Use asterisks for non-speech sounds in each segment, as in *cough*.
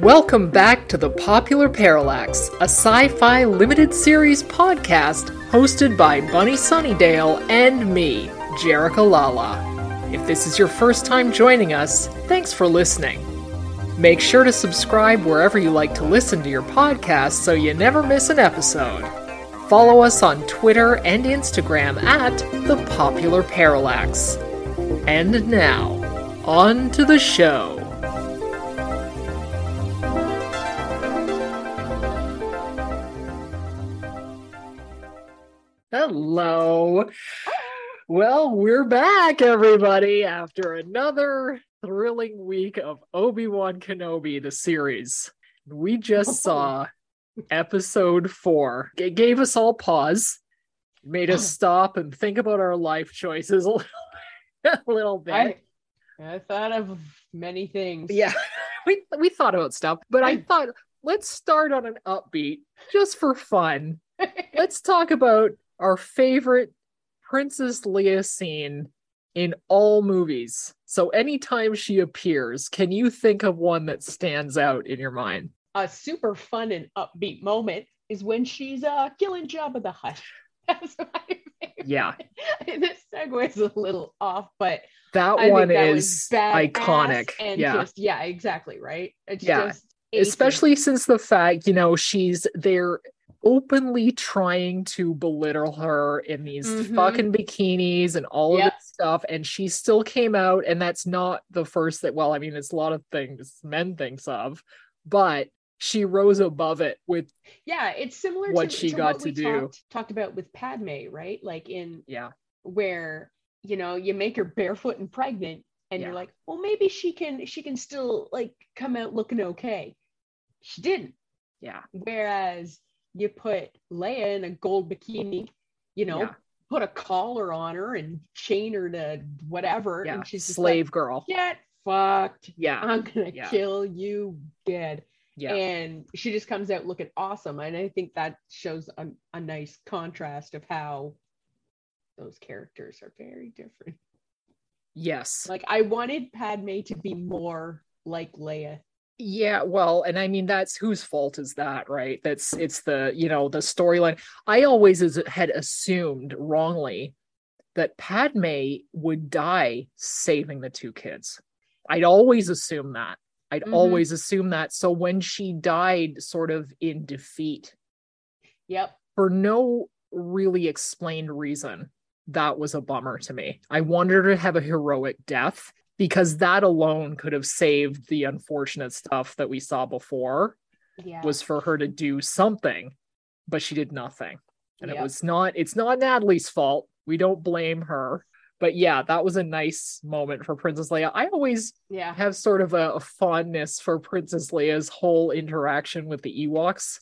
Welcome back to the Popular Parallax, a sci fi limited series podcast hosted by Bunny Sunnydale and me, Jerica Lala. If this is your first time joining us, thanks for listening. Make sure to subscribe wherever you like to listen to your podcast so you never miss an episode. Follow us on Twitter and Instagram at The Popular Parallax. And now, on to the show. Hello. Well, we're back, everybody, after another thrilling week of Obi Wan Kenobi, the series. We just *laughs* saw episode four. It gave us all pause, made us *sighs* stop and think about our life choices a *laughs* little, a little bit. I, I thought of many things. yeah, *laughs* we we thought about stuff, but I thought let's start on an upbeat just for fun. Let's talk about our favorite Princess Leia scene in all movies. So anytime she appears, can you think of one that stands out in your mind? A super fun and upbeat moment is when she's uh, killing Jabba the Hutt. *laughs* That's my favorite. Yeah, *laughs* this segue is a little off, but that I one that is iconic. And Yeah. just yeah, exactly right. It's Yeah. especially since the fact you know she's they're openly trying to belittle her in these Mhm. fucking bikinis and all Yep. of this stuff and she still came out and that's not the first that well i mean it's a lot of things men thinks of but she rose above it with yeah, it's similar what to she to got what to do. Talked, talked about with Padme, right? Like in yeah where you know you make her barefoot and pregnant and Yeah. you're like well maybe she can she can still like come out looking okay she didn't yeah whereas you put leia in a gold bikini you know Yeah. put a collar on her and chain her to whatever. Yeah. and she's slave girl. Get fucked. Yeah. I'm gonna Yeah. kill you dead. Yeah. And she just comes out looking awesome. And i think that shows a, a nice contrast of how those characters are very different. Yes. Like i wanted padme to be more like leia Yeah, well, and I mean that's whose fault is that, right? That's it's the, you know, the storyline. I always had assumed wrongly that Padme would die saving the two kids. I'd always assume that. I'd Mhm. always assume that. So when she died sort of in defeat yep for no really explained reason, that was a bummer to me. I wanted her to have a heroic death because that alone could have saved the unfortunate stuff that we saw before yeah was for her to do something, but she did nothing. And it was not it's not Natalie's fault. We don't blame her. But yeah, that was a nice moment for Princess Leia. I always yeah have sort of a, a fondness for Princess Leia's whole interaction with the Ewoks.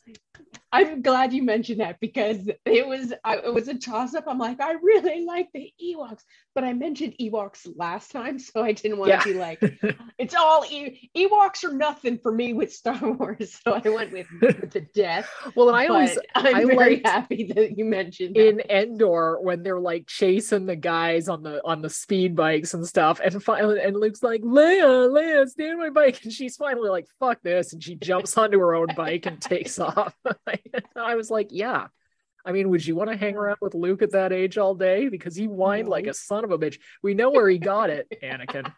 i'm glad you mentioned that because it was I, it was a toss up i'm like i really like the ewoks but i mentioned ewoks last time *laughs* so i didn't want Yeah. to be like *laughs* it's all e- ewoks are nothing for me with star *laughs* wars so i went with, with the death well, and I always I'm I very liked- happy that you mentioned that. in Endor when they're like chasing the guys on the on the speed bikes and stuff, and finally and Luke's like, Leia, Leia, stay on my bike, and she's finally like, fuck this, and she jumps onto her own bike and takes *laughs* off. *laughs* I was like, yeah. I mean, would you want to hang around with Luke at that age all day? Because he whined like a son of a bitch. We know where he got it, Anakin.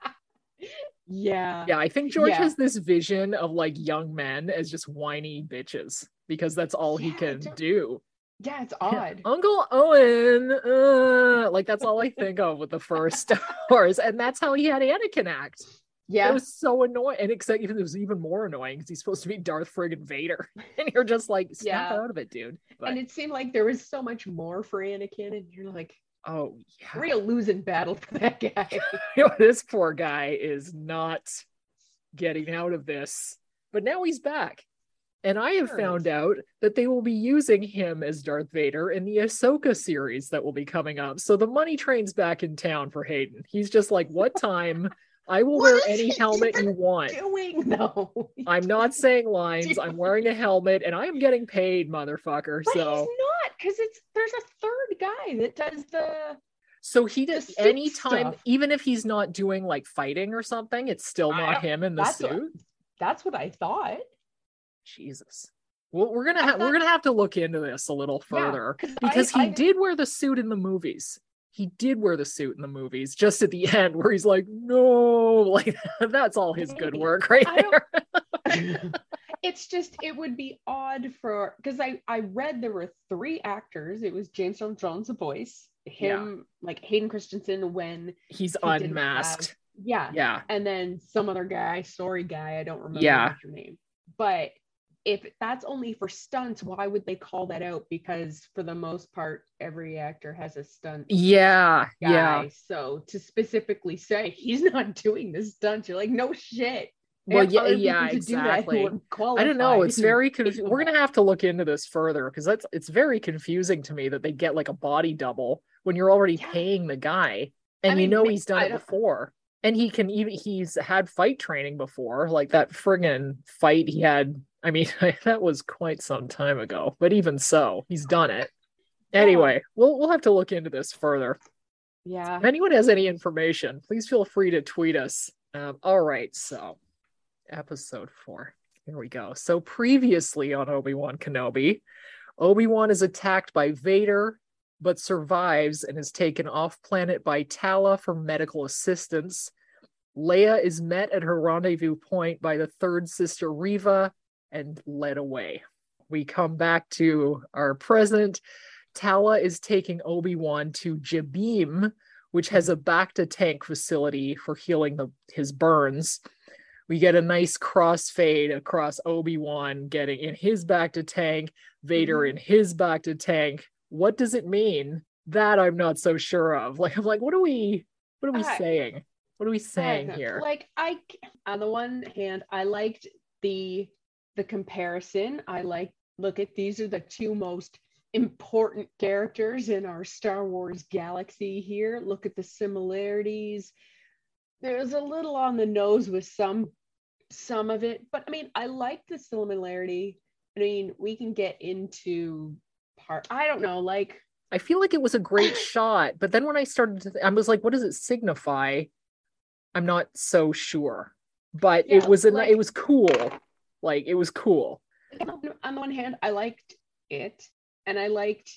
*laughs* yeah. Yeah, I think George Yeah. has this vision of like young men as just whiny bitches because that's all he can do. Yeah, it's odd. Uncle Owen, uh, like that's all I think of with the first Star Wars, and that's how he had Anakin act. Yeah, it was so annoying, and except even it was even more annoying because he's supposed to be Darth friggin' Vader, *laughs* and you're just like, snap Yeah. out of it, dude. But, and it seemed like there was so much more for Anakin, and you're like, oh yeah, real losing battle for that guy. *laughs* This poor guy is not getting out of this, but now he's back. And I have found out that they will be using him as Darth Vader in the Ahsoka series that will be coming up. So the money train's back in town for Hayden. He's just like, what time? I will What wear any helmet you want. Doing though. *laughs* I'm not saying lines. I'm wearing a helmet and I am getting paid, motherfucker. But So he's not, because it's there's a third guy that does the so he does suit anytime, stuff. even if he's not doing like fighting or something, it's still not him in the that's what- suit. that's what I thought. Jesus. Well, we're gonna ha- we're gonna have to look into this a little Yeah, because I- he I- did wear the suit in the movies. He did wear the suit in the movies, just at the *laughs* end where he's like, "No," *laughs* like that's all his good work right there. *laughs* it's just it would be odd for because I I read there were three actors. It was James Earl Jones, the voice, him like Hayden Christensen when He's he unmasked. have- yeah, Yeah, and then some other guy, sorry guy, I don't remember Yeah. your name. But if that's only for stunts, why would they call that out? Because for the most part, every actor has a stunt yeah, guy. yeah. So to specifically say *laughs* he's not doing the stunt, you're like, no shit. Well, yeah, yeah, do exactly. I don't know. It's *laughs* very confusing. We're gonna have to look into this further because that's it's very confusing to me that they get like a body double when you're already Yeah. paying the guy and I you mean, know he's done it before. And he can even he's had fight training before, like that friggin' fight he had. I mean, *laughs* that was quite some time ago, but even so, he's done it. Anyway, we'll we'll have to look into this further. Yeah. If anyone has any information, please feel free to tweet us. Um, all right, so episode four. Here we go. So previously on Obi Wan Kenobi, Obi Wan is attacked by Vader, but survives and is taken off planet by Tala for medical assistance. Leia is met at her rendezvous point by the third sister Reva and led away. We come back to our present. Tala is taking Obi Wan to Jabiim, which has a Bacta tank facility for healing the, his burns. We get a nice crossfade across Obi Wan getting in his Bacta tank, Vader Mhm. in his Bacta tank. What does it mean? That I'm not so sure of. *laughs* Like, I'm like, what are we? What are we I- saying? What are we saying here? Like I, on the one hand, I liked the the comparison. I like look at these are the two most important characters in our Star Wars galaxy here. Look at the similarities. There's a little on the nose with some some of it, but I mean, I like the similarity. I mean, we can get into part. I don't know, like I feel like it was a great *laughs* shot, but then when I started to, th- I was like, what does it signify? I'm not so sure, but it was a, like- it was cool. Like it was cool. on the one hand, I liked it and I liked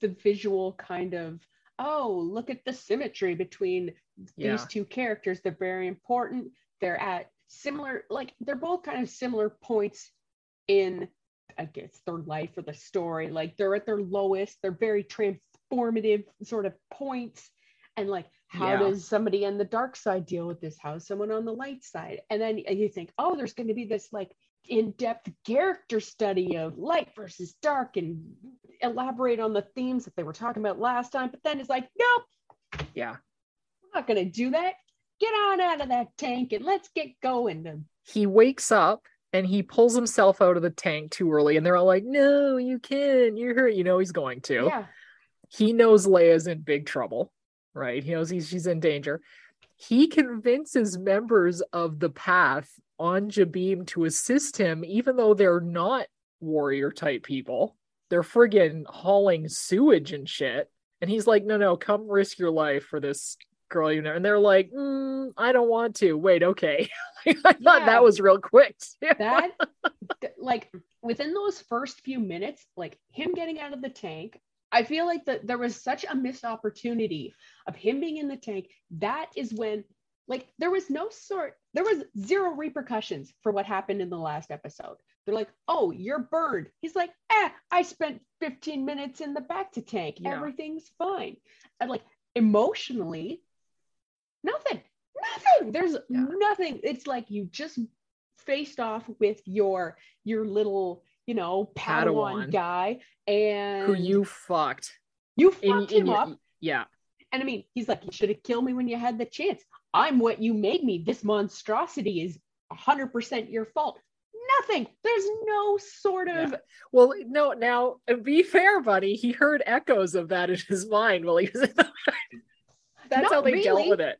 the visual kind of, oh, look at the symmetry between Yeah. these two characters. They're very important. They're at similar, like, they're both kind of similar points in, I guess, their life or the story. Like, they're at their lowest, they're very transformative sort of points. And, like, how Yeah. does somebody on the dark side deal with this? How is someone on the light side? And then you think, oh, there's going to be this like in-depth character study of light versus dark and elaborate on the themes that they were talking about last time. But then it's like, nope, Yeah. we're not going to do that. Get on out of that tank and let's get going. And He wakes up and he pulls himself out of the tank too early, and they're all like, "No, you can't. You're hurt." You know he's going to. yeah, He knows Leia's in big trouble, right? He knows he's, she's in danger. He convinces members of the path on Jabiim to assist him, even though they're not warrior type people. They're friggin' hauling sewage and shit. And he's like, no, no, come risk your life for this girl, you know. And they're like, mm, I don't want to. Wait, okay. *laughs* I thought that was real quick. that, *laughs* th- like, within those first few minutes, like him getting out of the tank, I feel like that there was such a missed opportunity of him being in the tank. That is when, like, there was no sort, there was zero repercussions for what happened in the last episode. They're like, oh, you're burned. He's like, eh, I spent 15 minutes in the Bacta tank. Yeah. Everything's fine. And like emotionally, nothing, nothing. There's Yeah. nothing. It's like you just faced off with your your little, you know, Padawan, Padawan. guy, and Who you fucked. you fucked in him your- up. Yeah. And I mean, he's like, you should have killed me when you had the chance. I'm what you made me. This monstrosity is 100% your fault. Nothing. There's no sort of. Well, no, now uh, be fair, buddy. He heard echoes of that in his mind while he was in the *laughs* That's Not how they dealt with it.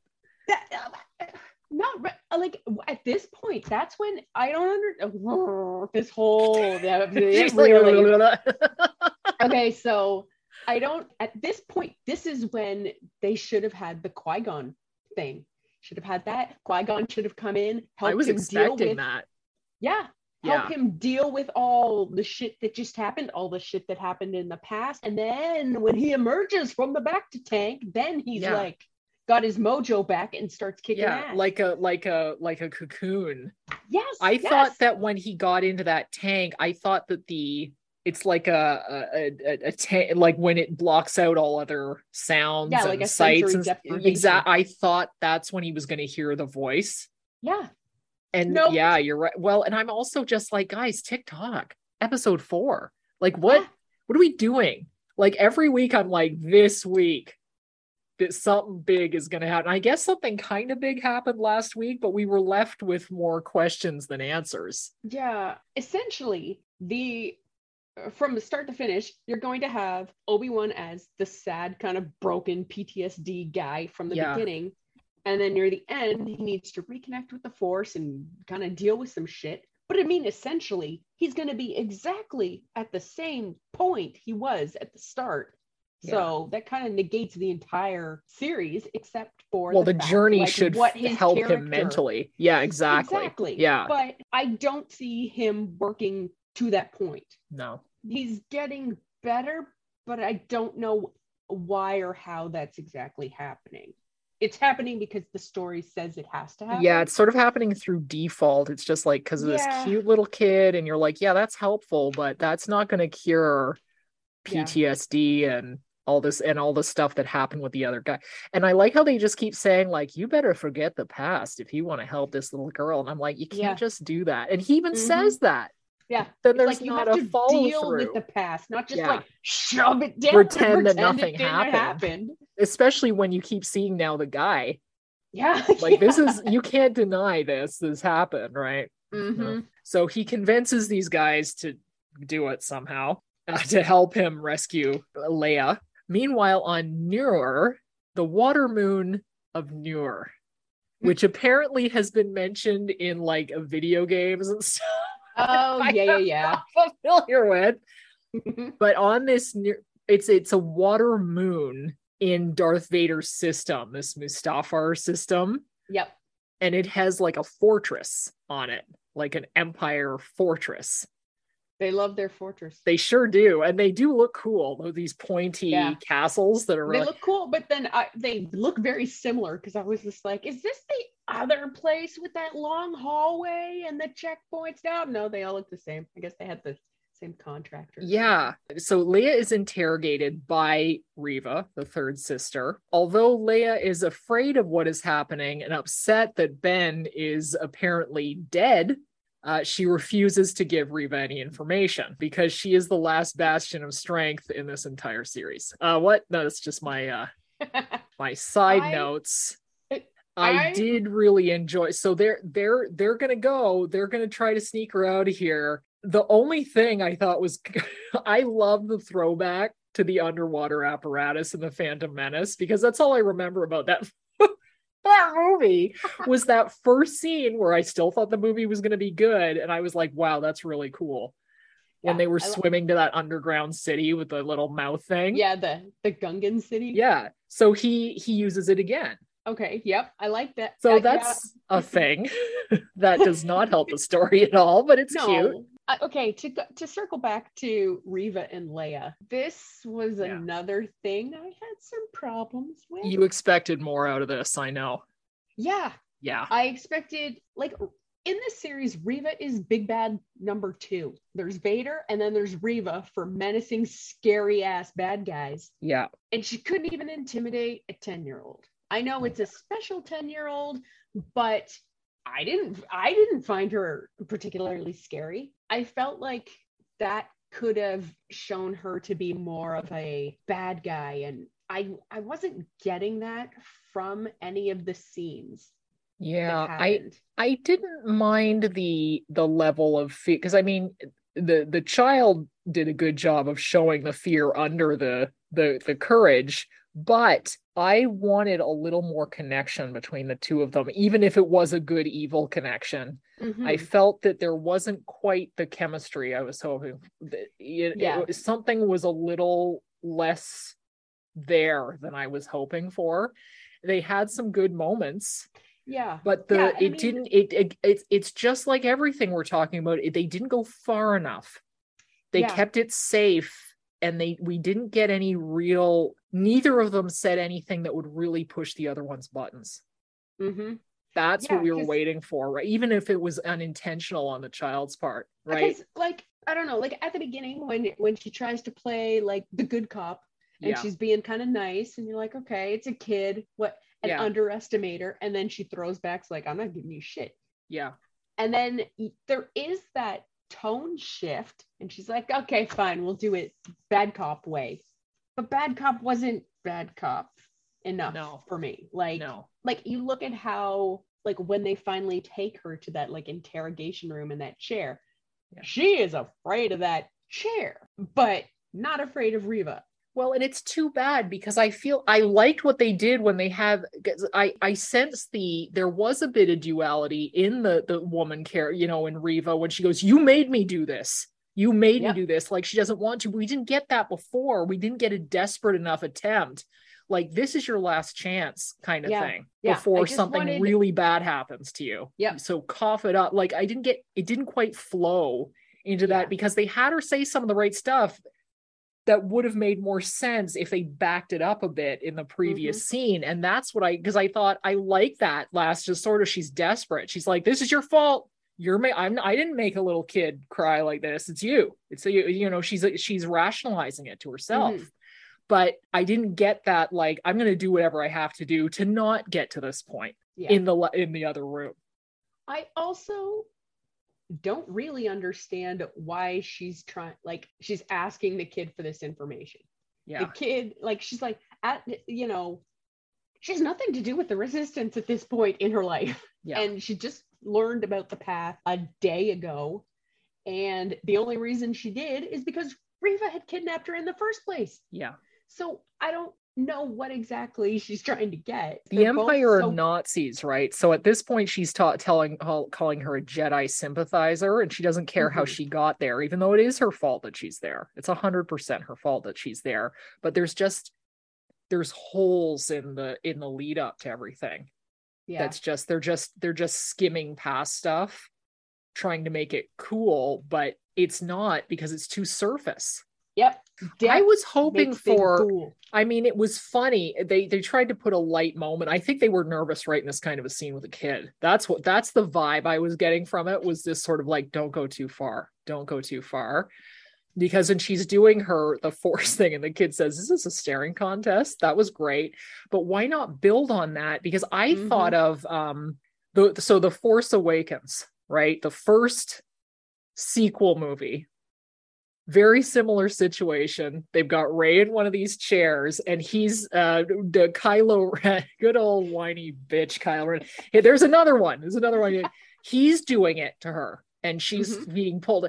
That, uh, not re- like at this point. That's when I don't under *laughs* this whole. That, *laughs* it like, okay, so I don't. At this point, this is when they should have had the Qui Gon thing. Should have had that. Qui Gon should have come in, helped I was him deal expecting with that. Yeah. help Yeah. him deal with all the shit that just happened, all the shit that happened in the past. And then when he emerges from the Bacta tank, then he's Yeah. like got his mojo back and starts kicking Yeah, ass. like a like a like a cocoon. yes, I yes. thought that when he got into that tank, I thought that the it's like a a, a, a like when it blocks out all other sounds Yeah, and like a sights and exact. I thought that's when he was going to hear the voice. yeah, And Nope. yeah, you're right. Well, and I'm also just like, guys, TikTok episode four. Like, what? Yeah. What are we doing? Like every week, I'm like, this week, that something big is going to happen. I guess something kind of big happened last week, but we were left with more questions than answers. yeah. Essentially, the from the start to finish, you're going to have Obi-Wan as the sad, kind of broken PTSD guy from the Yeah. beginning. And then near the end, he needs to reconnect with the force and kind of deal with some shit. But I mean, essentially, he's going to be exactly at the same point he was at the start. So that kind of negates the entire series, except for well, the, fact, journey like, should what help character- him mentally. Yeah, exactly. Exactly. Yeah. But I don't see him working to that point. No. He's getting better, but I don't know why or how that's exactly happening. It's happening because the story says it has to happen. Yeah, it's sort of happening through default. It's just like because of Yeah. this cute little kid, and you're like, yeah, that's helpful, but that's not going to cure Yeah. PTSD and all this and all the stuff that happened with the other guy. And I like how they just keep saying, like, you better forget the past if you want to help this little girl. And I'm like, you can't Yeah. just do that. And he even Mhm. says that. Yeah. Then It's there's like you not have a to follow deal through. with the past, not just Yeah. like shove it down. Pretend that nothing didn't happened. Especially when you keep seeing now the guy. Yeah. *laughs* Like this is you can't deny this. This happened, right? hmm So he convinces these guys to do it somehow uh, to help him rescue Leia. Meanwhile, on Nur, the water moon of Nur, which apparently has been mentioned in like video games and *laughs* stuff Oh *laughs* yeah, yeah, yeah, familiar with. Mm-hmm. But on this, it's it's a water moon in Darth Vader's system, this Mustafar system, yep. and it has like a fortress on it, like an empire fortress. They love their fortress. They sure do, and they do look cool. Though these pointy Yeah. castles that are they look cool, but then I, they look very similar because I was just like, is this the other place with that long hallway and the checkpoints? No, no, they all look the same. I guess they had the same contractor. yeah. So Leia is interrogated by Reva, the third sister. Although Leia is afraid of what is happening and upset that Ben is apparently dead. Uh, she refuses to give Reva any information because she is the last bastion of strength in this entire series. Uh, what? No, that's just my uh, *laughs* my side I- notes. I, I- did really enjoy. So they're they're they're gonna go. They're gonna try to sneak her out of here. The only thing I thought was, *laughs* I love the throwback to the underwater apparatus in the Phantom Menace because that's all I remember about that. *laughs* that movie was that *laughs* first scene where I still thought the movie was going to be good, and I was like, "Wow, that's really cool." When Yeah, they were I swimming to that underground city with the little mouth thing, yeah, the the Gungan city. yeah. So he he uses it again. Okay. Yep. I like that. So yeah. that's a thing *laughs* that does not help the story at all, but it's cute. Uh, okay, to to circle back to Reva and Leia, this was Yeah. another thing I had some problems with. You expected more out of this, I know. yeah, Yeah. I expected like in this series, Reva is big bad number two. There's Vader, and then there's Reva for menacing, scary ass bad guys. Yeah. And she couldn't even intimidate a 10 year old. I know it's a special 10 year old, but I didn't I didn't find her particularly scary. I felt like that could have shown her to be more of a bad guy and I I wasn't getting that from any of the scenes Yeah. I. I didn't mind the the level of fear because I mean the the child did a good job of showing the fear under the the the courage, but I wanted a little more connection between the two of them, even if it was a good evil connection. I Mhm. felt that there wasn't quite the chemistry I was hoping. It- it Yeah. was- something was a little less there than I was hoping for. They had some good moments. Yeah. But the Yeah, I it mean- didn't it, it it's it's just like everything we're talking about. It, they didn't go far enough. They Yeah. kept it safe and they we didn't get any real neither of them said anything that would really push the other one's buttons. Mm-hmm. That's Yeah, what we were waiting for, right? Even if it was unintentional on the child's part, right? Because like I don't know, like at the beginning when when she tries to play like the good cop and Yeah. she's being kind of nice and you're like, okay, it's a kid, what an Yeah. underestimate her, and then she throws back like, I'm not giving you shit. Yeah. And then there is that tone shift, and she's like, okay, fine, we'll do it bad cop way. But bad cop wasn't bad cop enough No. for me. Like No. like you look at how like when they finally take her to that like interrogation room in that chair Yeah. she is afraid of that chair but not afraid of reva Well, and it's too bad because I feel I liked what they did when they have. I I sense the there was a bit of duality in the the woman care, you know, in Reva when she goes, "You made me do this. You made me do this." Like she doesn't want to. We didn't get that before. We didn't get a desperate enough attempt. Like this is your last chance, kind of Yeah. thing, Yeah, before something wanted- really bad happens to you. Yeah. So cough it up. Like I didn't get it. Didn't quite flow into that because they had her say some of the right stuff that would have made more sense if they backed it up a bit in the previous Mm-hmm. scene. And that's what I because I thought I like that last just sort of she's desperate. She's like, This is your fault. You're ma- I'm I didn't make a little kid cry like this. It's you. It's you, you know, she's she's rationalizing it to herself. Mhm. But I didn't get that like I'm gonna do whatever I have to do to not get to this point yeah in the in the other room. i also don't really understand why she's trying like she's asking the kid for this information Yeah. the kid like she's like at you know she has nothing to do with the resistance at this point in her life. Yeah. and she just learned about the path a day ago. And the only reason she did is because reva had kidnapped her in the first place. Yeah. so i don't know what exactly she's trying to get. The They're both empire so- are nazis right? So at this point she's ta- telling calling her a jedi sympathizer and she doesn't care how Mhm. she got there even though it is her fault that she's there. It's a hundred percent her fault that she's there. But there's just there's holes in the in the lead up to everything yeah that's just they're just they're just skimming past stuff trying to make it cool but it's not because it's too surface yep i was hoping for cool. I mean, it was funny. They they tried to put a light moment. I think they were nervous writing this kind of a scene with a kid. That's what that's the vibe I was getting from it was this sort of like, don't go too far. Don't go too far. Because when she's doing her the force *laughs* thing and the kid says, Is this a staring contest? That was great. But why not build on that? Because I Mhm. thought of um the so the Force Awakens, right? The first sequel movie very similar situation. They've got Rey in one of these chairs, and he's uh the Kylo Ren, *laughs* good old whiny bitch Kylo Ren. Hey, there's another one. There's another one. *laughs* He's doing it to her, and she's being pulled.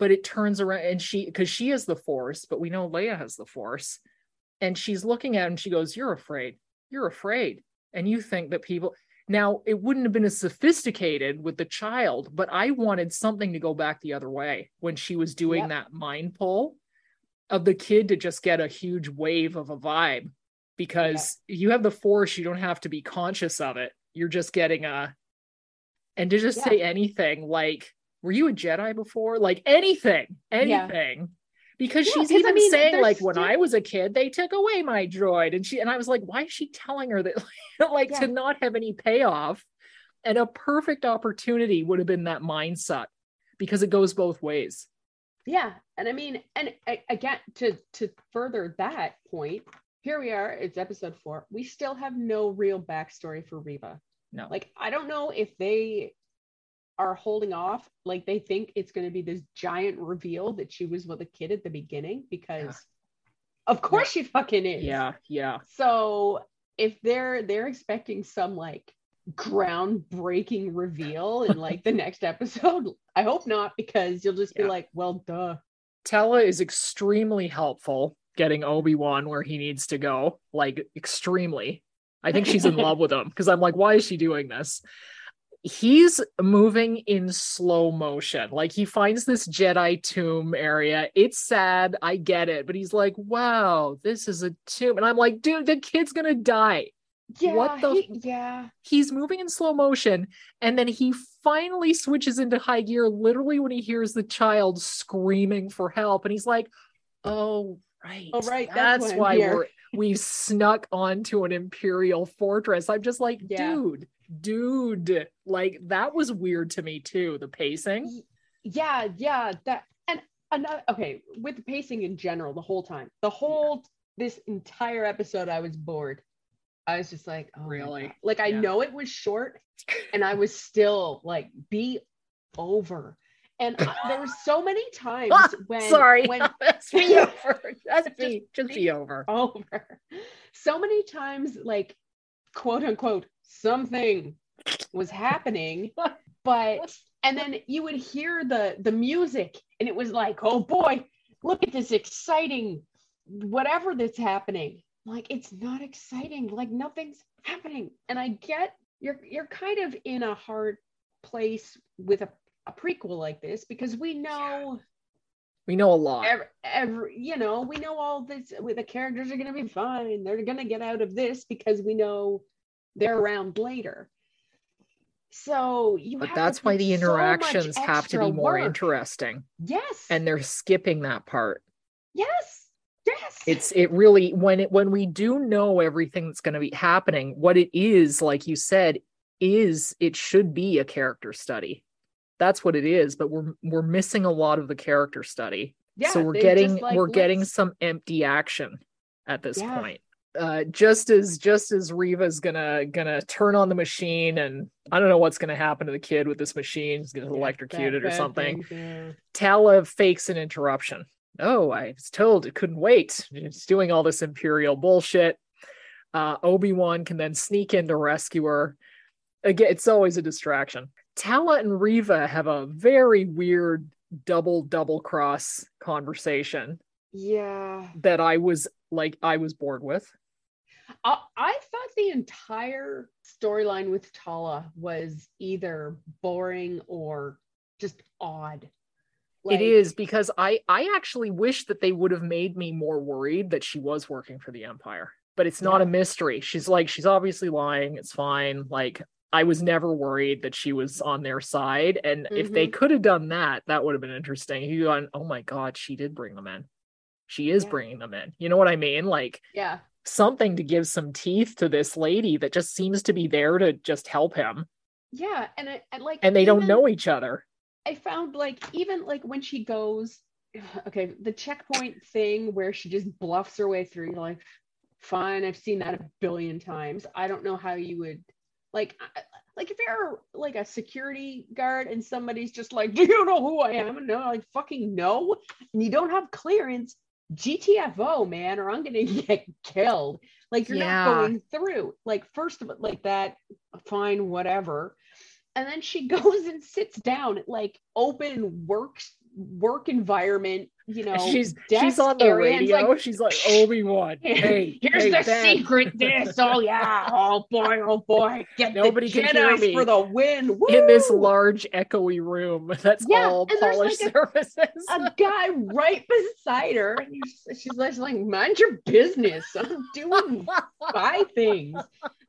But it turns around, and she because she has the Force, but we know Leia has the Force, and she's looking at him. She goes, "You're afraid. You're afraid." And you think that people now it wouldn't have been as sophisticated with the child, but I wanted something to go back the other way when she was doing Yep. that mind pull of the kid to just get a huge wave of a vibe because you have the force, you don't have to be conscious of it. You're just getting a and to just Yeah. say anything like, were you a Jedi before? Like anything, Yeah. anything. Because Yeah, she's 'cause I even mean, saying like when still- I was a kid, they took away my droid, and she and I was like, why is she telling her that? *laughs* like to Yeah. not have any payoff, and a perfect opportunity would have been that mindset because it goes both ways. Yeah, and I mean, and again, to to further that point, here we are. It's episode four. We still have no real backstory for Reva. No, Like, I don't know if they are holding off. Like, they think it's going to be this giant reveal that she was with a kid at the beginning because, of course, she fucking is. yeah, yeah, So if they're they're expecting some like groundbreaking reveal in like the *laughs* next episode, I hope not because you'll just be like, well, duh. Tala is extremely helpful getting Obi Wan where he needs to go, like extremely. I think she's in *laughs* love with him because I'm like, why is she doing this? He's moving in slow motion. Like he finds this Jedi tomb area. It's sad. I get it. But he's like, wow, this is a tomb. And I'm like, dude, the kid's going to die. Yeah, what the he- yeah. he's moving in slow motion and then he finally switches into high gear literally when he hears the child screaming for help and he's like oh right Oh, right, that's that's, why I'm why here." we're we've snuck onto an imperial fortress i'm just like Yeah. dude dude like that was weird to me too the pacing Yeah, yeah. That and another okay, with the pacing in general, the whole time. The whole this entire episode I was bored. I was just like, oh Really? Like I Yeah. know it was short and I was still like be over. And there were so many *laughs* times *laughs* when sorry when *laughs* be over Just be just be over over. So many times, like quote unquote, something was happening, but and then you would hear the the music, and it was like, oh boy, look at this exciting whatever that's happening. Like it's not exciting, like nothing's happening. And I get you're you're kind of in a hard place with a, a prequel like this because we know we know a lot every, every you know we know all this with the characters are going to be fine they're going to get out of this because we know they're around later. So you but that's why the so interactions have to be more work. interesting. Yes. And they're skipping that part. Yes. Yes. It's it really when it when we do know everything that's going to be happening what it is like you said is it should be a character study. That's what it is but we're we're missing a lot of the character study. Yeah so we're getting like, we're getting let's- some empty action at this Yeah. point uh just as just as reva's gonna gonna turn on the machine and i don't know what's gonna happen to the kid with this machine he's gonna yeah, electrocute it or something yeah. Tala fakes an interruption. Oh, I was told it couldn't wait. It's doing all this imperial bullshit. Uh, Obi Wan can then sneak in to rescue her. Again, it's always a distraction. Tala and Reva have a very weird double double cross conversation yeah that I was like I was bored with. I, I thought the entire storyline with Tala was either boring or just odd it is because I I actually wish that they would have made me more worried that she was working for the Empire. But it's not Yeah. a mystery. She's like she's obviously lying. It's fine. Like I was never worried that she was on their side. And if they Mhm. could have done that, that would have been interesting. You gone, oh my god, she did bring them in. She is Yeah. bringing them in. You know what I mean? Like yeah something to give some teeth to this lady that just seems to be there to just help him. yeah and, and like And they don't know each other. I found like even like when she goes, *sighs* okay, the checkpoint thing where she just bluffs her way through. You're like, fine, I've seen that a billion times. I don't know how you would like, I- like if you're like a security guard and somebody's just like, do you know who I am? And no, like fucking no, and you don't have clearance. GTFO, man, or I'm gonna *laughs* get killed. Like you're Yeah. not going through. Like first of it, like that, fine, whatever and then she *laughs* goes and sits down like open works work environment you know she's she's on the radio. like, she's like Obi Wan. Hey, *laughs* here's hey, the Ben." secret *laughs* this oh yeah oh boy oh boy get Nobody the can hear me. for the win in this large echoey room *laughs* that's Yeah, all polished like, surfaces. a guy right beside her and she's like mind your business i'm doing buy things.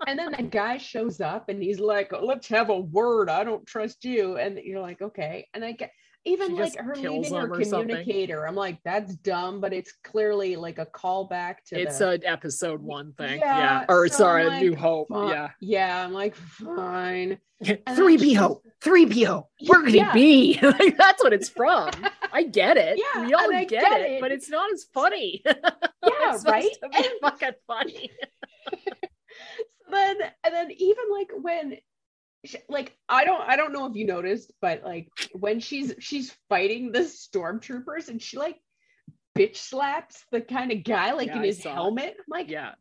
And then the guy shows up and he's like, let's have a word. I don't trust you. And you're like, okay. And I get even She like her leaving her him or something. communicator. I'm like, that's dumb, but it's clearly like a callback to it's the, an episode one thing. Yeah, Yeah. Or so sorry, a New Hope. Fi- Yeah. Yeah. I'm like, fine. *laughs* then 3PO. 3PO. Where could Yeah. he be? *laughs* Like, that's what it's from. *laughs* I get it. Yeah, we all get, get it, it. but it's not as funny. Yeah, it's right. to be fucking funny. then and then even like when like I don't I don't know if you noticed, but like when she's she's fighting the stormtroopers and she like bitch slaps the kind of guy like Yeah, in I his saw it. helmet. I'm like, Yeah.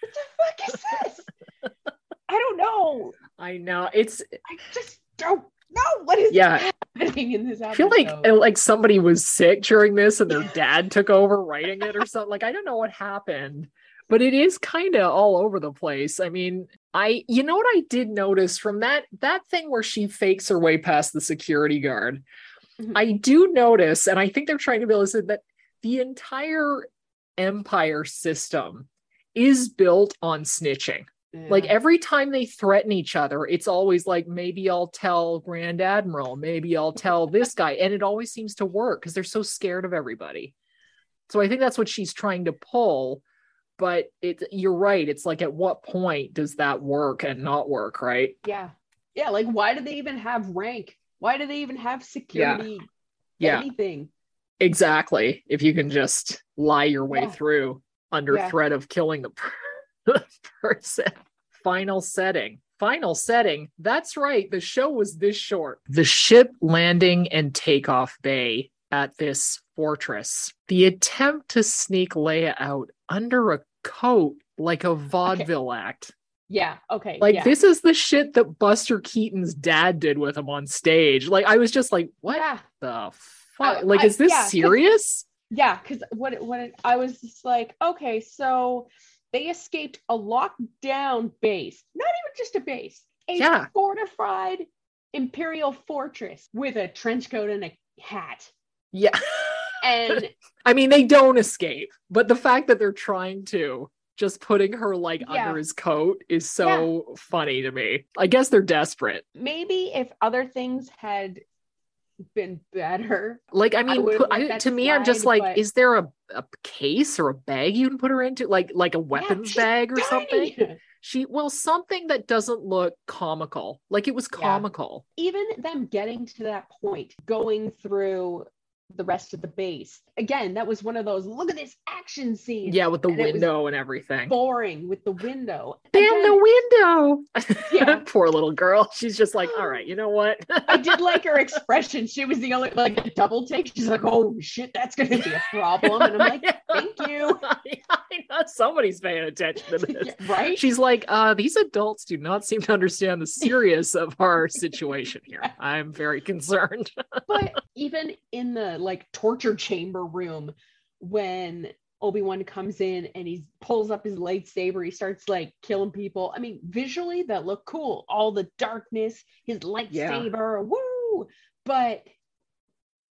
what the fuck is this? *laughs* I don't know. I know. It's I just don't know what is Yeah. happening in this episode. I feel like like somebody was sick during this and their dad took over writing it or something. Like I don't know what happened, but it is kind of all over the place. I mean, I you know what I did notice from that that thing where she fakes her way past the security guard. Mhm. I do notice, and I think they're trying to be able that the entire empire system is built on snitching. Like every time they threaten each other, it's always like, maybe I'll tell Grand Admiral, maybe I'll tell this guy. And it always seems to work because they're so scared of everybody. So I think that's what she's trying to pull. But it you're right. It's like at what point does that work and not work, right? yeah. Yeah. Like, why do they even have rank? Why do they even have security? Yeah, Anything? exactly. If you can just lie your way Yeah. through under Yeah. threat of killing the per- *laughs* the person. Final setting. Final setting. That's right. The show was this short. The ship landing and takeoff bay at this fortress. The attempt to sneak Leia out under a coat like a vaudeville act. Yeah. Okay. Like yeah. this is the shit that Buster Keaton's dad did with him on stage. Like I was just like, what Yeah. the fuck? I- like, I- is this yeah, 'cause- serious? Yeah, because what it, what it, I was just like, okay, so they escaped a lockdown base, not even just a base, a Yeah. fortified imperial fortress with a trench coat and a hat. Yeah. *laughs* And I mean, they don't escape, but the fact that they're trying to, just putting her like Yeah. under his coat is so funny to me. I guess they're desperate. maybe if other things had been better, Like, I mean, would've put, I, to me, I'm just like, but- is there a, a case or a bag you can put her into, like like a weapons she's bag or something? *laughs* She well, something that doesn't look comical. Like it was Yeah. comical. Even them getting to that point, going through the rest of the base. Again, that was one of those look at this action scene. Yeah, with the And window and everything. boring with the window. Ban Again, the window. Yeah. *laughs* Poor little girl. She's just like, all right, you know what? I did like her *laughs* expression. She was the only like a double take. She's like, "Oh shit, that's gonna be a problem." And I'm like, *laughs* "Thank you." I know somebody's paying attention to this. right? She's like, uh, these adults do not seem to understand the serious of our situation here. I'm very concerned. but even in the like torture chamber room, when Obi Wan comes in and he pulls up his lightsaber, he starts like killing people. I mean, visually that looked cool. All the darkness, his lightsaber, woo! But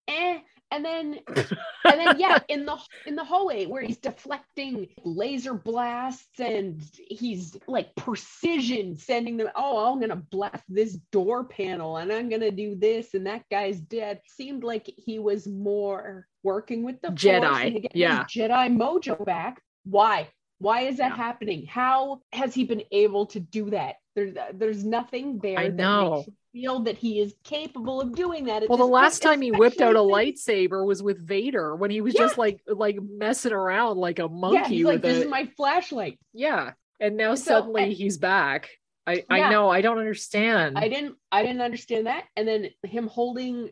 eh. And then, *laughs* and then, yeah, in the in the hallway where he's deflecting laser blasts and he's like precision sending them. Oh, I'm gonna blast this door panel and I'm gonna do this, and that guy's dead. Seemed like he was more working with the Jedi, and to get yeah. Jedi mojo back. Why? Why is that Yeah. happening? How has he been able to do that? There's there's nothing there. I that know. makes feel that he is capable of doing that. at Well, the last time he whipped out a lightsaber was with Vader when he was Yeah. just like like messing around like a Yeah, monkey he's like, this a is my flashlight. yeah. And now So, suddenly and- he's back. I I know I don't understand. I didn't I didn't understand that. And then him holding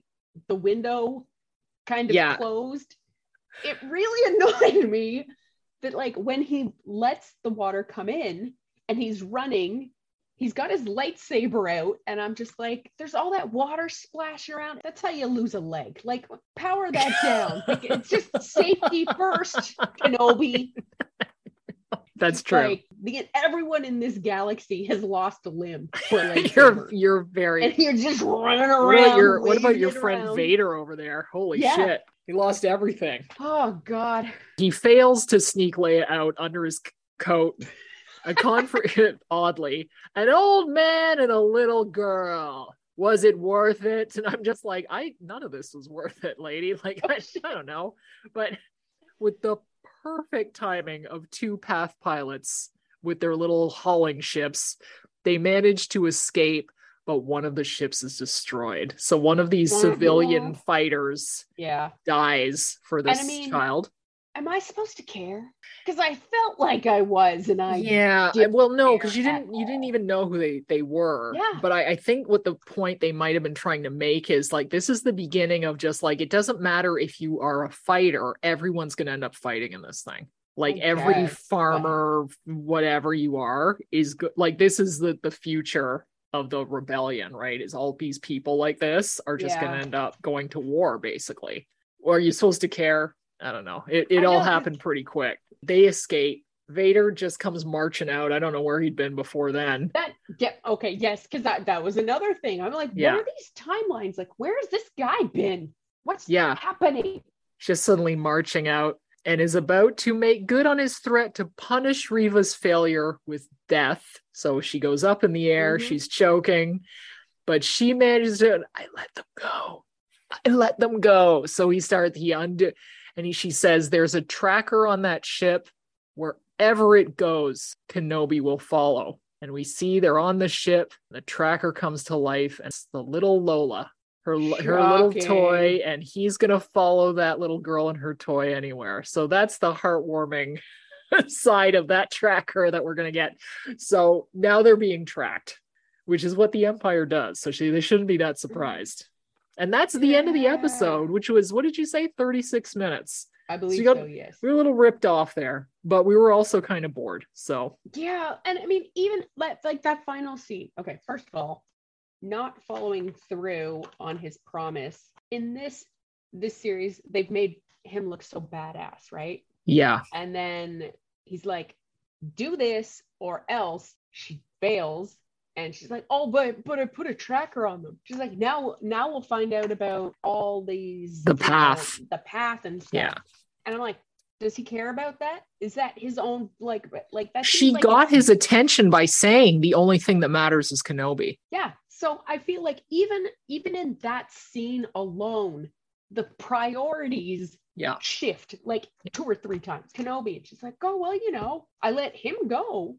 the window kind of Yeah. closed. It really *laughs* annoyed me that like when he lets the water come in and he's running, he's got his lightsaber out, and I'm just like, there's all that water splashing around. That's how you lose a leg. Like power that *laughs* down. Like, it's just safety first, Kenobi. *laughs* That's true. Like the, everyone in this galaxy has lost a limb for *laughs* you're you're very and you're just running around. your what about your friend around. Vader over there? Holy Yeah. shit. He lost everything. Oh God. He fails to sneak Leia out under his coat. A confer *laughs* oddly, an old man and a little girl. Was it worth it? *laughs* And I'm just like, I none of this was worth it, lady. *laughs* Like, I, I don't know. But with the perfect timing of two path pilots with their little hauling ships, they managed to escape, but one of the ships is destroyed. So one of these civilian fighters Yeah. dies for this I mean, child. Am I supposed to care? Because I felt like I was, and I yeah well no because you didn't you didn't even know who they they were. Yeah. but I, I think what the point they might have been trying to make is like this is the beginning of just like it doesn't matter if you are a fighter everyone's going to end up fighting in this thing. Like every farmer whatever you are is good like this is the the future of the rebellion right? Is all these people like this are just gonna end up going to war basically. Or are you supposed to care i don't know it, it all happened pretty quick they escape Vader just comes marching out. I don't know where he'd been before then. that yeah, okay, yes, because that that was another thing. I'm like, Yeah. what are these timelines? Like, where's this guy been? What's Yeah. happening? Just suddenly marching out. and is about to make good on his threat to punish Reva's failure with death. So she goes up in the air, Mhm. she's choking, but she manages to, I let them go. I let them go. So he starts, he undo, and he, she says, There's a tracker on that ship. Wherever it goes, Kenobi will follow. And we see they're on the ship. The tracker comes to life, and it's the little Lola, her her little toy, and he's gonna follow that little girl and her toy anywhere. So that's the heartwarming *laughs* side of that tracker that we're gonna get. So now they're being tracked, which is what the Empire does. So she, they shouldn't be that mm-hmm. surprised. And that's the end of the episode, which was what did you say? 36 minutes. I believe you got- so, yes. We were a little ripped off there, but we were also kind of bored. So Yeah, and I mean, even let like that final scene. Okay, first of all, not following through on his promise in this this series, they've made him look so badass, right? yeah, And then he's like, "Do this or else." She fails, and she's like, "Oh, but but I put a tracker on them." She's like, "Now now we'll find out about all these The know, path. the path and stuff." yeah. And I'm like, does he care about that? Is that his own like like that? She like got his attention by saying the only thing that matters is Kenobi. Yeah. So I feel like even even in that scene alone, the priorities Yeah. shift like two or three times. Kenobi, and she's like, oh well, you know, I let him go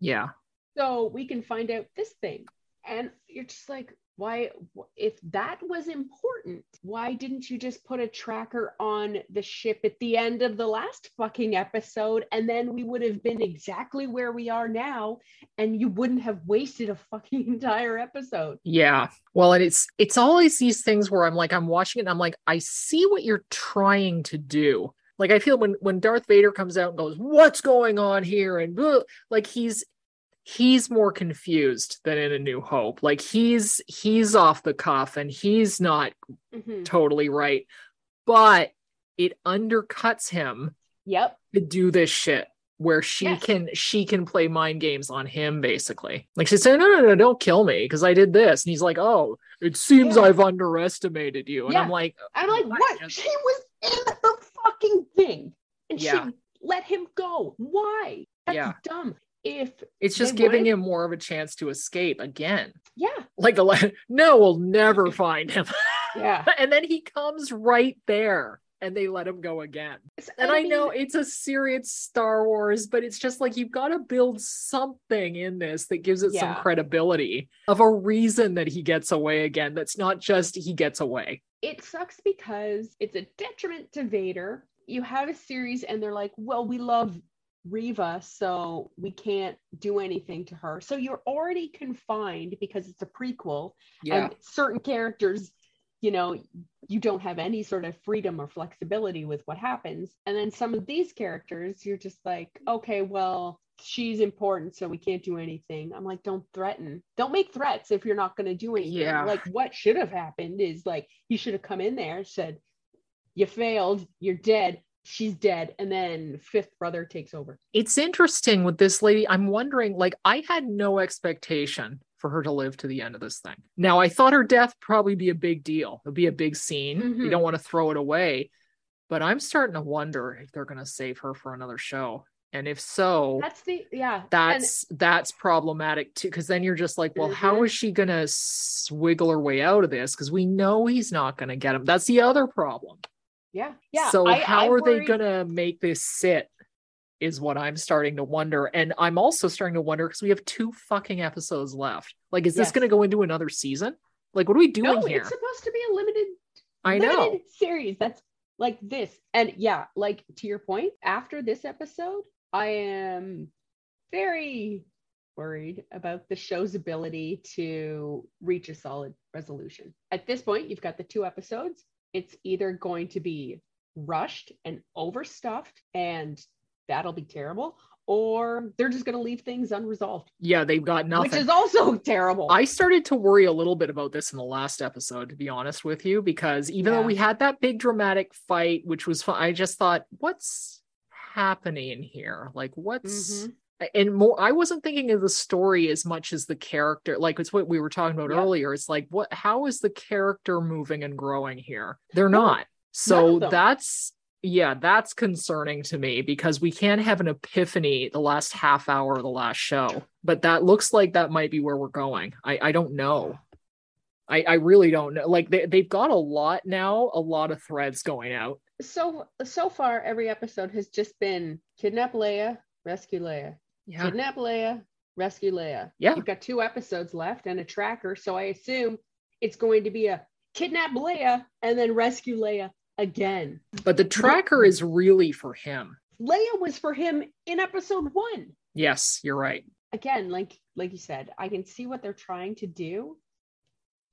Yeah. So we can find out this thing. And you're just like, why if that was important, why didn't you just put a tracker on the ship at the end of the last fucking episode and then we would have been exactly where we are now and you wouldn't have wasted a fucking *laughs* entire episode. Yeah. Well, and it's it's always these things where I'm like I'm watching it and I'm like I see what you're trying to do. Like I feel when when Darth Vader comes out and goes, "What's going on here?" and like he's he's more confused than in A New Hope. Like he's he's off the cuff and he's not Mhm. totally right. But it undercuts him Yep. to do this shit where she Yes. can she can play mind games on him basically like she said no no no don't kill me because i did this and he's like oh it seems Yeah. i've underestimated you and i'm like I'm like, What? what? She was in the fucking thing and Yeah. she let him go. Why? That's Yeah. dumb. If it's just giving him more of a chance to escape again. Yeah, like the no we'll never *laughs* find him. Yeah. *laughs* and then he comes right there and they let him go again. And i, know it's a serious star wars but it's just like you've got to build something in this that gives it some credibility of a reason that he gets away again that's not just he gets away. It sucks because it's a detriment to Vader. You have a series and they're like, well, we love Reva, so we can't do anything to her. So you're already confined because it's a prequel yeah and certain characters, you know, you don't have any sort of freedom or flexibility with what happens. And then some of these characters, you're just like, okay, well, she's important, so we can't do anything. I'm like, don't threaten. Don't make threats if you're not going to do anything. Yeah. Like, what should have happened is like, he should have come in there, said, you failed, you're dead. She's dead. And then fifth brother takes over. it's interesting with this lady. I'm wondering, like, I had no expectation for her to live to the end of this thing. Now, I thought her death probably be a big deal. It'd be a big scene. You Mhm. don't want to throw it away. But I'm starting to wonder if they're going to save her for another show. And if so, That's the, yeah. and- that's that's problematic too. Because then you're just like, well, how Mhm. is she going to swiggle her way out of this? Because we know he's not going to get him. That's the other problem. Yeah. Yeah. So I- how I are they gonna make this sit? Is what I'm starting to wonder, and I'm also starting to wonder because we have two fucking episodes left. Like, is this gonna go into another season? Like, what are we doing no, here? it's supposed to be a limited I know. limited series that's like this and yeah like to your point after this episode i am very worried about the show's ability to reach a solid resolution at this point you've got the two episodes it's either going to be rushed and overstuffed and that'll be terrible or they're just going to leave things unresolved Yeah, they've got nothing. which is also terrible I started to worry a little bit about this in the last episode, to be honest with you, because even though we had that big dramatic fight, which was fun, I just thought, what's happening here? Like, what's Mhm. And more i wasn't thinking of the story as much as the character like it's what we were talking about Yep. earlier it's like what how is the character moving and growing here they're No, not so that's yeah, that's concerning to me because we can't have an epiphany the last half hour of the last show. But that looks like that might be where we're going. I, I don't know. I, I really don't know. Like they, they've got a lot now, a lot of threads going out. So so far, every episode has just been kidnap Leia, rescue Leia, Yeah. kidnap Leia, rescue Leia. Yeah. You've got two episodes left and a tracker, so I assume it's going to be a kidnap Leia and then rescue Leia again. But the tracker is really for him. Leia was for him in episode one. Yes, you're right. Again, like like you said, I can see what they're trying to do,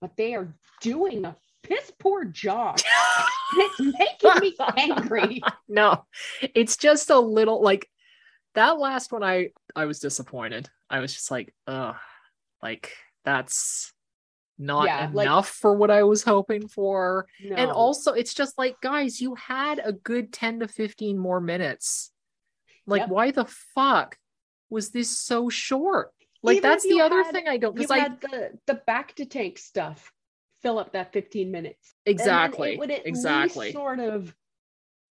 but they are doing a piss poor job. *laughs* it's making me angry. no, it's just a little like that last one. I I was disappointed. I was just like, ugh, like that's not Yeah, like- enough for what I was hoping for. And also, it's just like, guys, you had a good 10 to 15 more minutes. Like, Yep. why the fuck was this so short? Like, Even that's the other had- thing I don't because I had the the Bacta tank stuff fill up that 15 minutes exactly it would at exactly sort of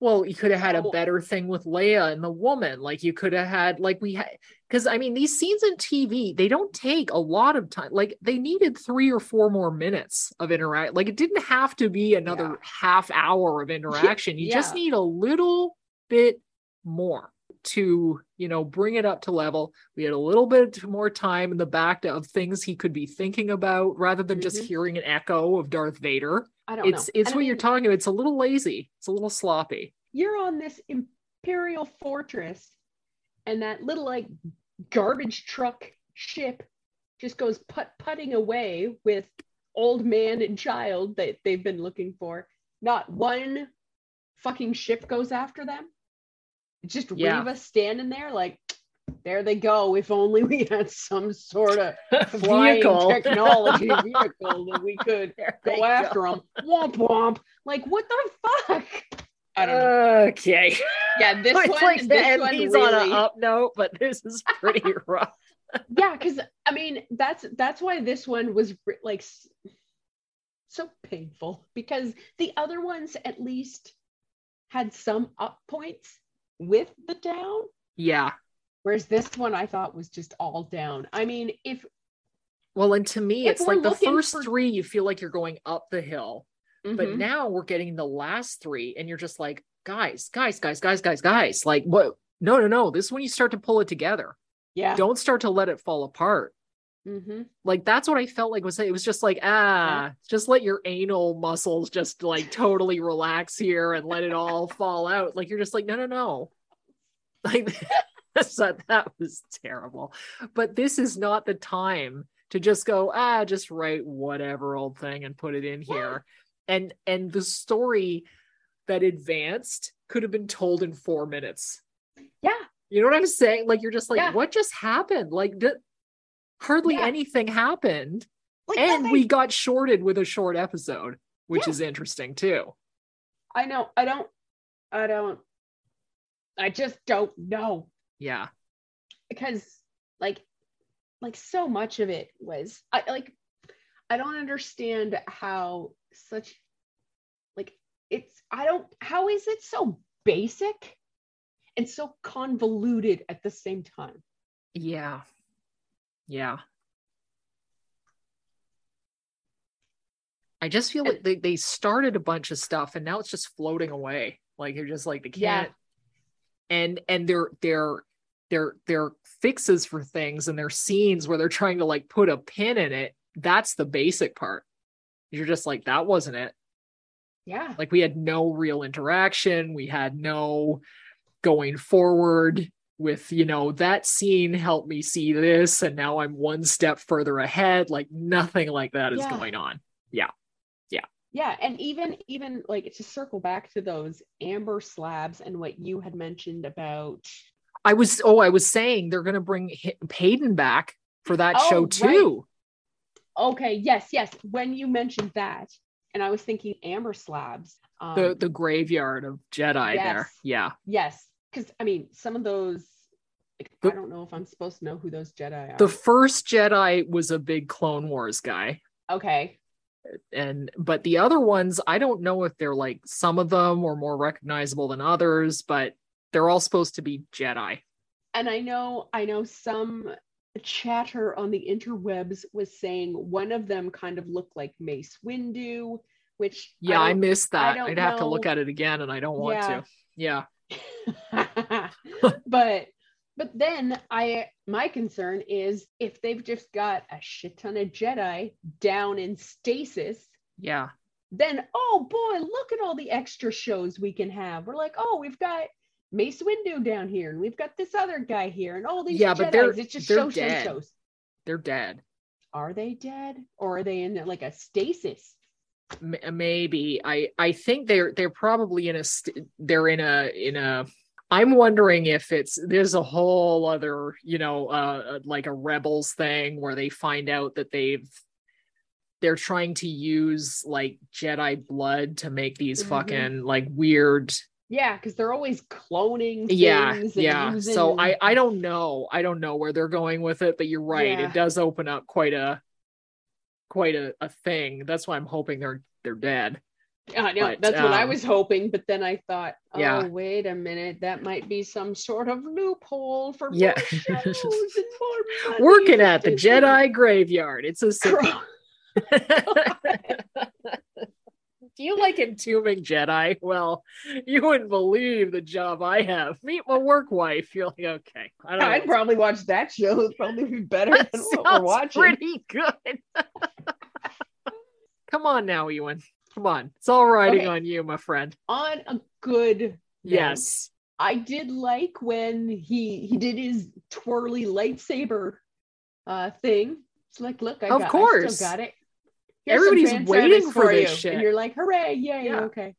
Well, you could have had a better thing with Leia and the woman. Like you could have had like we had because I mean these scenes in TV they don't take a lot of time. Like they needed three or four more minutes of interact. Like it didn't have to be another Yeah. half hour of interaction. You just need a little bit more to you know bring it up to level. We had a little bit more time in the back of things he could be thinking about rather than just Mhm. hearing an echo of Darth Vader. I don't It's know. it's what you're talking about. It's a little lazy. It's a little sloppy. You're on this imperial fortress, and that little like garbage truck ship just goes put putting away with old man and child that they've been looking for. Not one fucking ship goes after them. It's just Yeah. Reva standing there like there they go. If only we had some sort of *laughs* flying vehicle. technology vehicle that we could *laughs* go after them. Womp womp. Like what the fuck? I don't know. Okay. Yeah, this it's one, like the this one ending's on really, an up note, but this is *laughs* pretty rough. yeah, because I mean that's that's why this one was like so painful because the other ones at least had some up points with the down, Yeah. Whereas this one I thought was just all down. I mean, if Well, and to me, it's like the first for- three, you feel like you're going up the hill, but Mhm. now we're getting the last three, and you're just like, guys, guys, guys, guys, guys, guys. Like, what? No, no, no. This is when you start to pull it together. yeah, Don't start to let it fall apart. hmm Like that's what I felt like was it was just like ah just let your anal muscles just like totally relax here and let it all fall out like you're just like no no no like *laughs* *laughs* so that was terrible but this is not the time to just go ah just write whatever old thing and put it in here and and the story that advanced could have been told in 4 minutes yeah, you know what I'm saying? Like you're just like, Yeah. what just happened? Like d- hardly Yeah. anything happened. like and we got shorted with a short episode, which is interesting too. I know, I don't, I don't, I just don't know. Yeah. because like like so much of it was I like I don't understand how such like it's I don't how is it so basic and so convoluted at the same time? Yeah. Yeah. I just feel And- like they, they started a bunch of stuff and now it's just floating away. Like you're just like they Yeah. can't and and their their their their fixes for things and their scenes where they're trying to like put a pin in it, that's the basic part. You're just like, that wasn't it. Yeah. Like we had no real interaction. We had no going forward with, you know, that scene helped me see this. And now I'm one step further ahead. Like nothing like that is Yeah. going on. Yeah, Yeah. Yeah. and even even like to circle back to those amber slabs and what you had mentioned about I was, oh, I was saying they're going to bring H- Hayden back for that Oh, show right. too. Okay, yes, yes, when you mentioned that and I was thinking amber slabs. Um, The, the graveyard of Jedi there. Yeah. Yes, because I mean, some of those. I don't know if I'm supposed to know who those Jedi are. The first Jedi was a big Clone Wars guy. okay, and but the other ones I don't know if they're like some of them were more recognizable than others, but they're all supposed to be Jedi. And I know I know some chatter on the interwebs was saying one of them kind of looked like Mace Windu, which Yeah, I, don't- missed that. don't I'd have to look at it again and I don't want Yeah. to. Yeah. *laughs* but but then I my concern is if they've just got a shit ton of Jedi down in stasis, Yeah. then oh boy, look at all the extra shows we can have. We're like, oh, we've got Mace Windu down here, and we've got this other guy here, and all these Yeah, Jedis. but they're- it's just they're show, show, dead. shows. They're dead. Are they dead, or are they in like a stasis? M- maybe i i think they're they're probably in a st- they're in a in a i'm wondering if it's there's a whole other you know uh like a rebels thing where they find out that they've they're trying to use like jedi blood to make these Mhm. fucking like weird Yeah, because they're always cloning. yeah and yeah using- so i i don't know i don't know where they're going with it but you're right Yeah. it does open up quite a quite a, a thing that's why i'm hoping they're they're dead know But, that's what I um, was hoping, but then I thought, oh Yeah. wait a minute, that might be some sort of loophole for Yeah. shows and more money. *laughs* working at the Jedi graveyard. It's a *laughs* *laughs* Do you like entombing Jedi? Well, you wouldn't believe the job I have. Meet my work wife. You're like, okay. I don't I'd probably watch that show. It'd probably be better That than what we're watching. pretty good. *laughs* Come on now, Ewan. Come on. It's all riding Okay. on you, my friend. On a good note, Yes. I did like when he he did his twirly lightsaber uh thing. It's like, look, I Of got, I course. still got it. Here's Everybody's waiting service for this you. shit. And you're like, hooray, yay, Yeah. okay.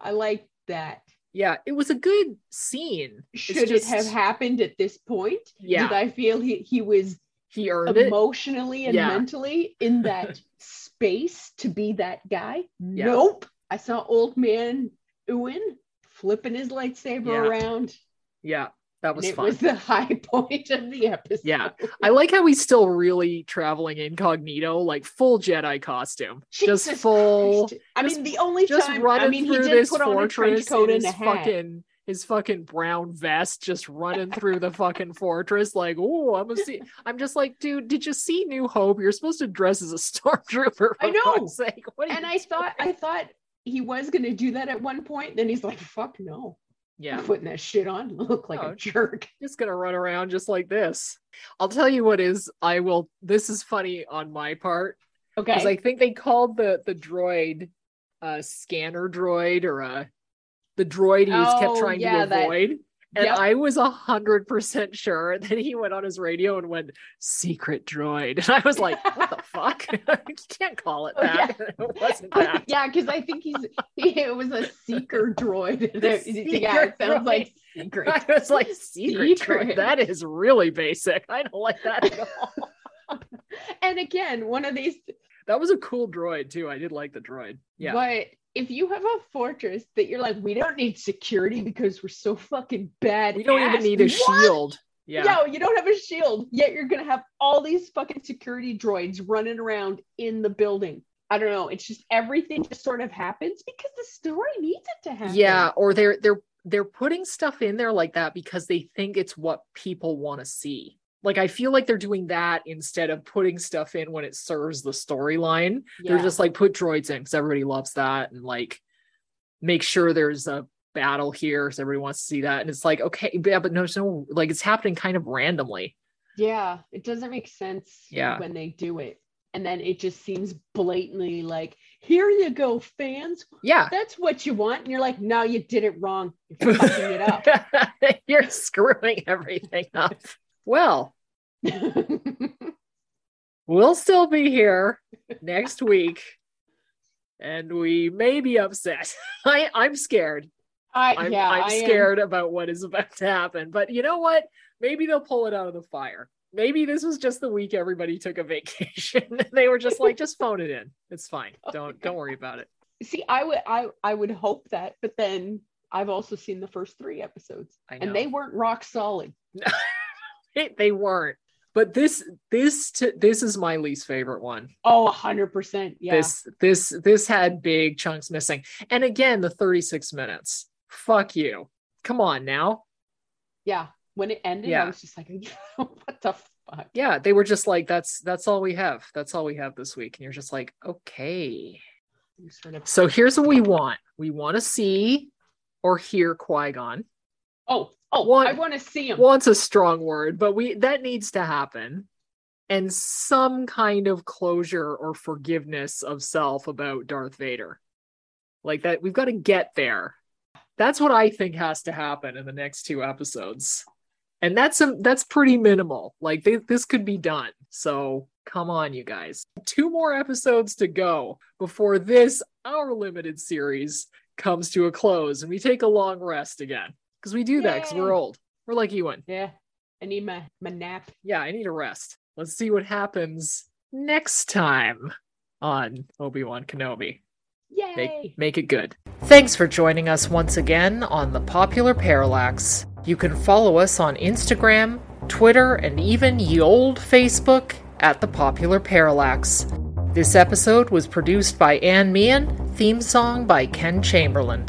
I like that. Yeah. It was a good scene. Should just- it have happened at this point? Yeah. Did I feel he, he was He earned it. emotionally and Yeah. mentally in *laughs* that space to be that guy? Yeah. Nope. I saw old man Ewan flipping his lightsaber around. Yeah. That was it fun. was the *laughs* high point of the episode. Yeah. I like how he's still really traveling incognito, like full Jedi costume, just full, Christ. I just- mean, the only just time running I mean, he through did this put on a trench fortress in and his fucking his fucking brown vest, just running through the fucking fortress, like, oh, I'm a see. I'm just like, dude, did you see New Hope? You're supposed to dress as a stormtrooper. *laughs* I know. fuck's sake. What And I thought, I thought he was going to do that at one point. Then he's like, "Fuck no, yeah. Putting that shit on. Look like Oh, a jerk." *laughs* just gonna run around just like this. I'll tell you what is I will this is funny on my part okay because I think they called the the droid a scanner droid or a the droid he was kept Oh, trying yeah, to avoid. And Yep. I was a hundred percent sure *laughs* that he went on his radio and went secret droid. *laughs* And I was like, *laughs* what the fuck? you can't call it Oh, yeah. that. it wasn't oh, that. yeah, because I think he's it was a seeker droid. yeah, it sounds droid. like secret. I was like, secret, Secret. droid. That is really basic. I don't like that at all. And again, one of these. That was a cool droid too. I did like the droid. Yeah. But if you have a fortress that you're like, we don't need security because we're so fucking bad. we don't even need a What? shield. Yeah. No, you don't have a shield, yet you're gonna have all these fucking security droids running around in the building. I don't know. It's just everything just sort of happens because the story needs it to happen. Yeah, or they're they're they're putting stuff in there like that because they think it's what people want to see. Like I feel like they're doing that instead of putting stuff in when it serves the storyline. They're just like put droids in because everybody loves that and like make sure there's a battle here so everybody wants to see that. And it's like, okay, yeah, but no, no like it's happening kind of randomly. Yeah, it doesn't make sense Yeah. when they do it. And then it just seems blatantly like, here you go, fans. Yeah. That's what you want. And you're like, no, you did it wrong. You're *laughs* fucking it up. *laughs* You're screwing everything up. Well, we'll still be here next week and we may be upset. *laughs* I, I'm scared. I, I'm, yeah, I'm scared about what is about to happen. But you know what? Maybe they'll pull it out of the fire. Maybe this was just the week everybody took a vacation. *laughs* they were just like, just phone it in. It's fine. Don't don't worry about it. See, I would, I, I would hope that, but then I've also seen the first three episodes, and they weren't rock solid. *laughs* they, *laughs* they weren't. But this this t- this is my least favorite one. Oh, 100%. Yeah. This this this had big chunks missing. And again, the 36 minutes. Fuck you. Come on now. yeah. When it ended, Yeah. I was just like, *laughs* what the fuck? Yeah, they were just like that's that's all we have. That's all we have this week. And you're just like, "Okay." Sort of, So here's what we want. We want to see or hear Qui-Gon. Oh, oh, One- I want to see him. Wants a strong word, but we that needs to happen. And some kind of closure or forgiveness of self about Darth Vader. Like that we've got to get there. That's what I think has to happen in the next two episodes. And that's a, that's pretty minimal. Like they, this could be done. So come on, you guys. Two more episodes to go before this our limited series comes to a close, and we take a long rest again because we do that because we're old. We're like Ewan. Yeah. I need my, my nap. Yeah, I need a rest. Let's see what happens next time on Obi Wan Kenobi. Yay. Make, make it good. Thanks for joining us once again on the Popular Parallax. You can follow us on Instagram, Twitter, and even ye old Facebook at the Popular Parallax. This episode was produced by Ann Meehan, theme song by Ken Chamberlain.